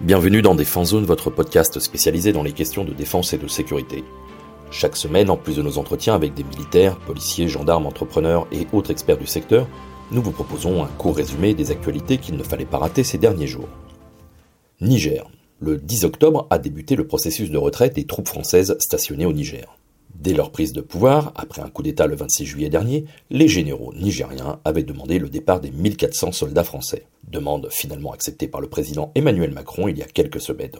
Bienvenue dans Défense Zone, votre podcast spécialisé dans les questions de défense et de sécurité. Chaque semaine, en plus de nos entretiens avec des militaires, policiers, gendarmes, entrepreneurs et autres experts du secteur, nous vous proposons un court résumé des actualités qu'il ne fallait pas rater ces derniers jours. Niger. Le 10 octobre a débuté le processus de retraite des troupes françaises stationnées au Niger. Dès leur prise de pouvoir, après un coup d'État le 26 juillet dernier, les généraux nigériens avaient demandé le départ des 1400 soldats français. Demande finalement acceptée par le président Emmanuel Macron il y a quelques semaines.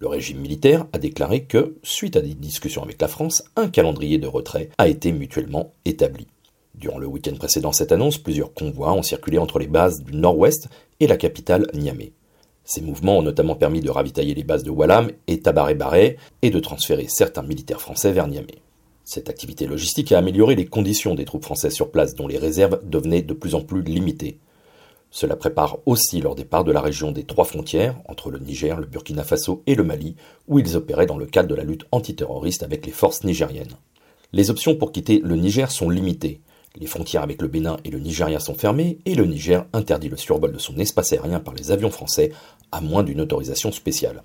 Le régime militaire a déclaré que, suite à des discussions avec la France, un calendrier de retrait a été mutuellement établi. Durant le week-end précédent cette annonce, plusieurs convois ont circulé entre les bases du nord-ouest et la capitale Niamey. Ces mouvements ont notamment permis de ravitailler les bases de Wallam et Tabaré-Baré et de transférer certains militaires français vers Niamey. Cette activité logistique a amélioré les conditions des troupes françaises sur place dont les réserves devenaient de plus en plus limitées. Cela prépare aussi leur départ de la région des trois frontières, entre le Niger, le Burkina Faso et le Mali, où ils opéraient dans le cadre de la lutte antiterroriste avec les forces nigériennes. Les options pour quitter le Niger sont limitées. Les frontières avec le Bénin et le Nigeria sont fermées et le Niger interdit le survol de son espace aérien par les avions français à moins d'une autorisation spéciale.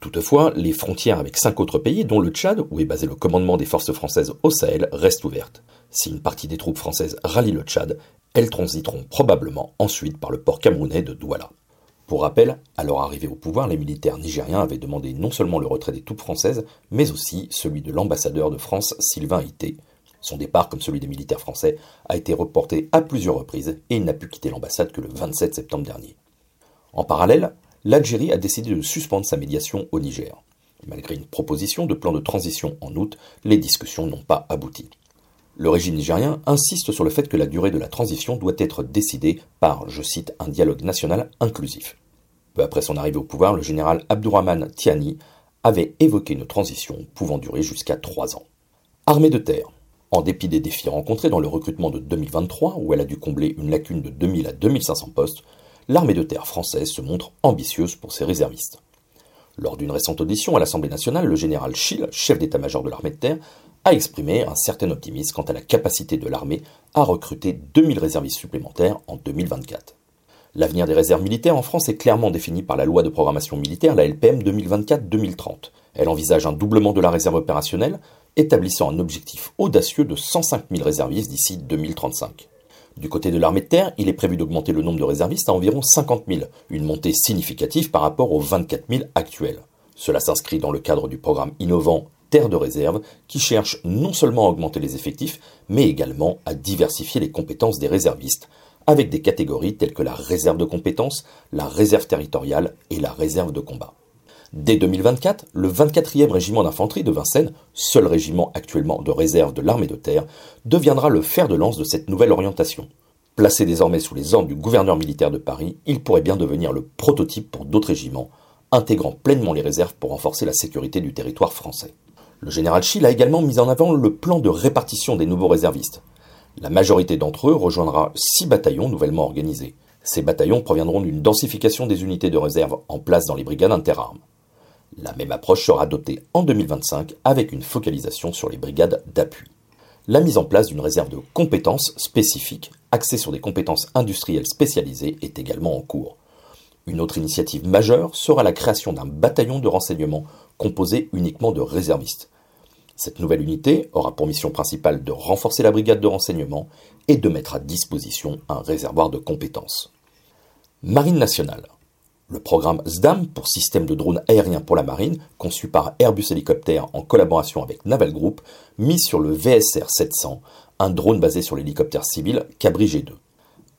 Toutefois, les frontières avec cinq autres pays, dont le Tchad, où est basé le commandement des forces françaises au Sahel, restent ouvertes. Si une partie des troupes françaises rallie le Tchad, elles transiteront probablement ensuite par le port camerounais de Douala. Pour rappel, à leur arrivée au pouvoir, les militaires nigériens avaient demandé non seulement le retrait des troupes françaises, mais aussi celui de l'ambassadeur de France, Sylvain Ité. Son départ, comme celui des militaires français, a été reporté à plusieurs reprises et il n'a pu quitter l'ambassade que le 27 septembre dernier. En parallèle, l'Algérie a décidé de suspendre sa médiation au Niger. Malgré une proposition de plan de transition en août, les discussions n'ont pas abouti. Le régime nigérien insiste sur le fait que la durée de la transition doit être décidée par, je cite, un dialogue national inclusif. Peu après son arrivée au pouvoir, le général Abdourahman Tiani avait évoqué une transition pouvant durer jusqu'à trois ans. Armée de terre. En dépit des défis rencontrés dans le recrutement de 2023, où elle a dû combler une lacune de 2000 à 2500 postes, l'armée de terre française se montre ambitieuse pour ses réservistes. Lors d'une récente audition à l'Assemblée nationale, le général Schill, chef d'état-major de l'armée de terre, a exprimé un certain optimisme quant à la capacité de l'armée à recruter 2000 réservistes supplémentaires en 2024. L'avenir des réserves militaires en France est clairement défini par la loi de programmation militaire, la LPM 2024-2030. Elle envisage un doublement de la réserve opérationnelle, établissant un objectif audacieux de 105 000 réservistes d'ici 2035. Du côté de l'armée de terre, il est prévu d'augmenter le nombre de réservistes à environ 50 000, une montée significative par rapport aux 24 000 actuels. Cela s'inscrit dans le cadre du programme innovant Terre de réserve, qui cherche non seulement à augmenter les effectifs, mais également à diversifier les compétences des réservistes, avec des catégories telles que la réserve de compétences, la réserve territoriale et la réserve de combat. Dès 2024, le 24e régiment d'infanterie de Vincennes, seul régiment actuellement de réserve de l'armée de terre, deviendra le fer de lance de cette nouvelle orientation. Placé désormais sous les ordres du gouverneur militaire de Paris, il pourrait bien devenir le prototype pour d'autres régiments, intégrant pleinement les réserves pour renforcer la sécurité du territoire français. Le général Schill a également mis en avant le plan de répartition des nouveaux réservistes. La majorité d'entre eux rejoindra six bataillons nouvellement organisés. Ces bataillons proviendront d'une densification des unités de réserve en place dans les brigades interarmes. La même approche sera adoptée en 2025 avec une focalisation sur les brigades d'appui. La mise en place d'une réserve de compétences spécifiques axée sur des compétences industrielles spécialisées est également en cours. Une autre initiative majeure sera la création d'un bataillon de renseignement composé uniquement de réservistes. Cette nouvelle unité aura pour mission principale de renforcer la brigade de renseignement et de mettre à disposition un réservoir de compétences. Marine nationale. Le programme SDAM pour système de drones aériens pour la marine, conçu par Airbus Hélicoptère en collaboration avec Naval Group, mise sur le VSR 700, un drone basé sur l'hélicoptère civil Cabri G2.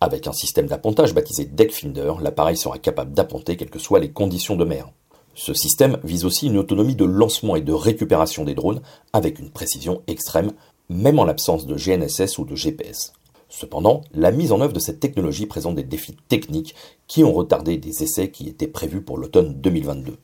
Avec un système d'appontage baptisé Deckfinder, l'appareil sera capable d'apponter quelles que soient les conditions de mer. Ce système vise aussi une autonomie de lancement et de récupération des drones avec une précision extrême, même en l'absence de GNSS ou de GPS. Cependant, la mise en œuvre de cette technologie présente des défis techniques qui ont retardé des essais qui étaient prévus pour l'automne 2022.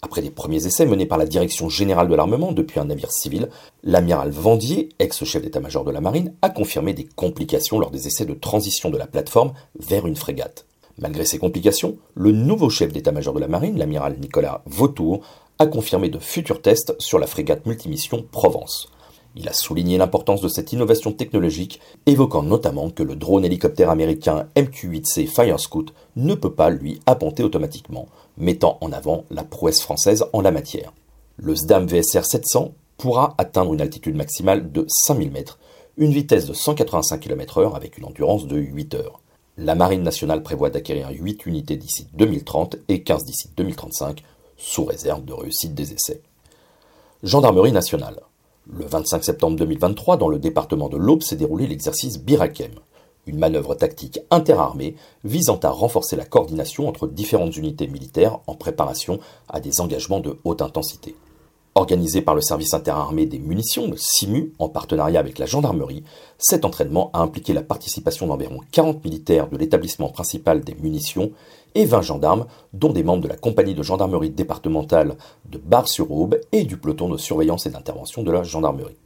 Après des premiers essais menés par la Direction générale de l'armement depuis un navire civil, l'amiral Vendier, ex-chef d'état-major de la marine, a confirmé des complications lors des essais de transition de la plateforme vers une frégate. Malgré ces complications, le nouveau chef d'état-major de la marine, l'amiral Nicolas Vautour, a confirmé de futurs tests sur la frégate multimission Provence. Il a souligné l'importance de cette innovation technologique, évoquant notamment que le drone hélicoptère américain MQ-8C Fire Scout ne peut pas lui apponter automatiquement, mettant en avant la prouesse française en la matière. Le SDAM VSR 700 pourra atteindre une altitude maximale de 5000 mètres, une vitesse de 185 km/h avec une endurance de 8 heures. La Marine nationale prévoit d'acquérir 8 unités d'ici 2030 et 15 d'ici 2035, sous réserve de réussite des essais. Gendarmerie nationale. Le 25 septembre 2023, dans le département de l'Aube, s'est déroulé l'exercice Birakem, une manœuvre tactique interarmée visant à renforcer la coordination entre différentes unités militaires en préparation à des engagements de haute intensité. Organisé par le service interarmé des munitions, le SIMU, en partenariat avec la gendarmerie, cet entraînement a impliqué la participation d'environ 40 militaires de l'établissement principal des munitions et 20 gendarmes, dont des membres de la compagnie de gendarmerie départementale de Bar-sur-Aube et du peloton de surveillance et d'intervention de la gendarmerie.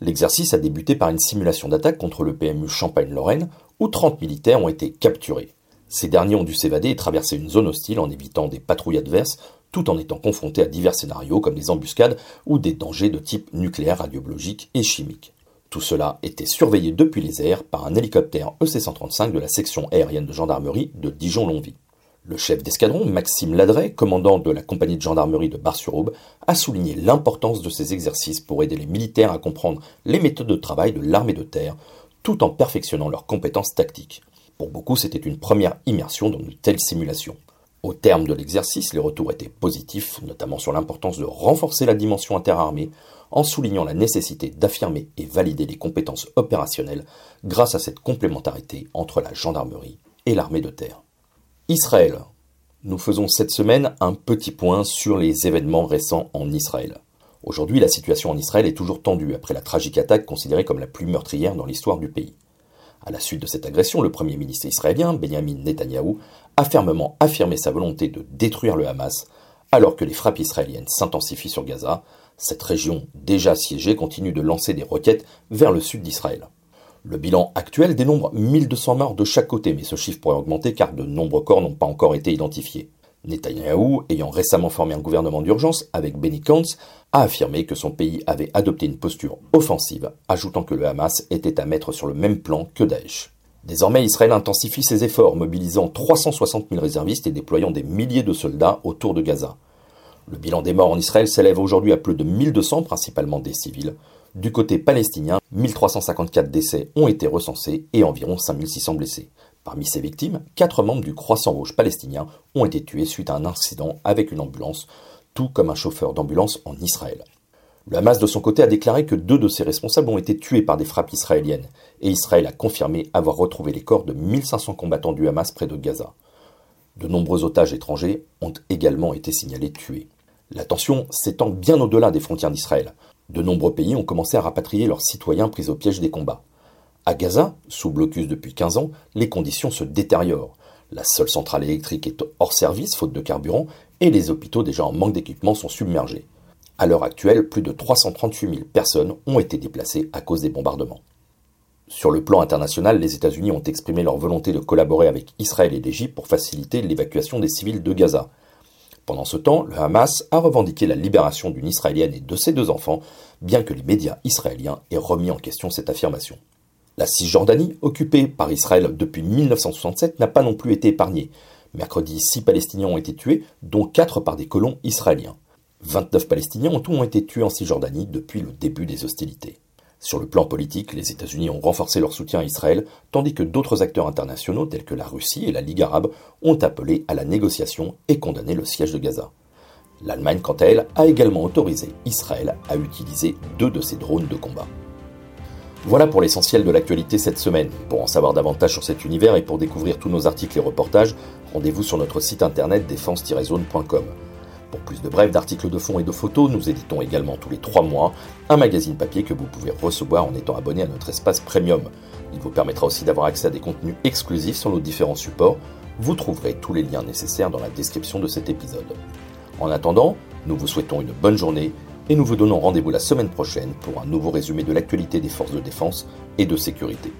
L'exercice a débuté par une simulation d'attaque contre le PMU Champagne-Lorraine, où 30 militaires ont été capturés. Ces derniers ont dû s'évader et traverser une zone hostile en évitant des patrouilles adverses tout en étant confrontés à divers scénarios comme des embuscades ou des dangers de type nucléaire, radiobiologique et chimique. Tout cela était surveillé depuis les airs par un hélicoptère EC-135 de la section aérienne de gendarmerie de Dijon-Longwy. Le chef d'escadron, Maxime Ladret, commandant de la compagnie de gendarmerie de Bar-sur-Aube, a souligné l'importance de ces exercices pour aider les militaires à comprendre les méthodes de travail de l'armée de terre, tout en perfectionnant leurs compétences tactiques. Pour beaucoup, c'était une première immersion dans une telle simulation. Au terme de l'exercice, les retours étaient positifs, notamment sur l'importance de renforcer la dimension interarmée, en soulignant la nécessité d'affirmer et valider les compétences opérationnelles grâce à cette complémentarité entre la gendarmerie et l'armée de terre. Israël. Nous faisons cette semaine un petit point sur les événements récents en Israël. Aujourd'hui, la situation en Israël est toujours tendue après la tragique attaque considérée comme la plus meurtrière dans l'histoire du pays. À la suite de cette agression, le premier ministre israélien, Benjamin Netanyahou, a fermement affirmé sa volonté de détruire le Hamas, alors que les frappes israéliennes s'intensifient sur Gaza. Cette région déjà siégée continue de lancer des roquettes vers le sud d'Israël. Le bilan actuel dénombre 1200 morts de chaque côté, mais ce chiffre pourrait augmenter car de nombreux corps n'ont pas encore été identifiés. Netanyahou, ayant récemment formé un gouvernement d'urgence avec Benny Gantz, a affirmé que son pays avait adopté une posture offensive, ajoutant que le Hamas était à mettre sur le même plan que Daesh. Désormais, Israël intensifie ses efforts, mobilisant 360 000 réservistes et déployant des milliers de soldats autour de Gaza. Le bilan des morts en Israël s'élève aujourd'hui à plus de 1200, principalement des civils. Du côté palestinien, 1354 décès ont été recensés et environ 5600 blessés. Parmi ces victimes, quatre membres du Croissant Rouge palestinien ont été tués suite à un incident avec une ambulance, tout comme un chauffeur d'ambulance en Israël. Le Hamas, de son côté, a déclaré que deux de ses responsables ont été tués par des frappes israéliennes, et Israël a confirmé avoir retrouvé les corps de 1500 combattants du Hamas près de Gaza. De nombreux otages étrangers ont également été signalés tués. La tension s'étend bien au-delà des frontières d'Israël. De nombreux pays ont commencé à rapatrier leurs citoyens pris au piège des combats. À Gaza, sous blocus depuis 15 ans, les conditions se détériorent. La seule centrale électrique est hors service faute de carburant et les hôpitaux déjà en manque d'équipement sont submergés. À l'heure actuelle, plus de 338 000 personnes ont été déplacées à cause des bombardements. Sur le plan international, les États-Unis ont exprimé leur volonté de collaborer avec Israël et l'Égypte pour faciliter l'évacuation des civils de Gaza. Pendant ce temps, le Hamas a revendiqué la libération d'une Israélienne et de ses deux enfants, bien que les médias israéliens aient remis en question cette affirmation. La Cisjordanie, occupée par Israël depuis 1967, n'a pas non plus été épargnée. Mercredi, six Palestiniens ont été tués, dont quatre par des colons israéliens. 29 Palestiniens en tout ont été tués en Cisjordanie depuis le début des hostilités. Sur le plan politique, les États-Unis ont renforcé leur soutien à Israël, tandis que d'autres acteurs internationaux tels que la Russie et la Ligue arabe ont appelé à la négociation et condamné le siège de Gaza. L'Allemagne, quant à elle, a également autorisé Israël à utiliser deux de ses drones de combat. Voilà pour l'essentiel de l'actualité cette semaine. Pour en savoir davantage sur cet univers et pour découvrir tous nos articles et reportages, rendez-vous sur notre site internet défense-zone.com. Pour plus de brefs, d'articles de fond et de photos, nous éditons également tous les 3 mois un magazine papier que vous pouvez recevoir en étant abonné à notre espace premium. Il vous permettra aussi d'avoir accès à des contenus exclusifs sur nos différents supports. Vous trouverez tous les liens nécessaires dans la description de cet épisode. En attendant, nous vous souhaitons une bonne journée et nous vous donnons rendez-vous la semaine prochaine pour un nouveau résumé de l'actualité des forces de défense et de sécurité.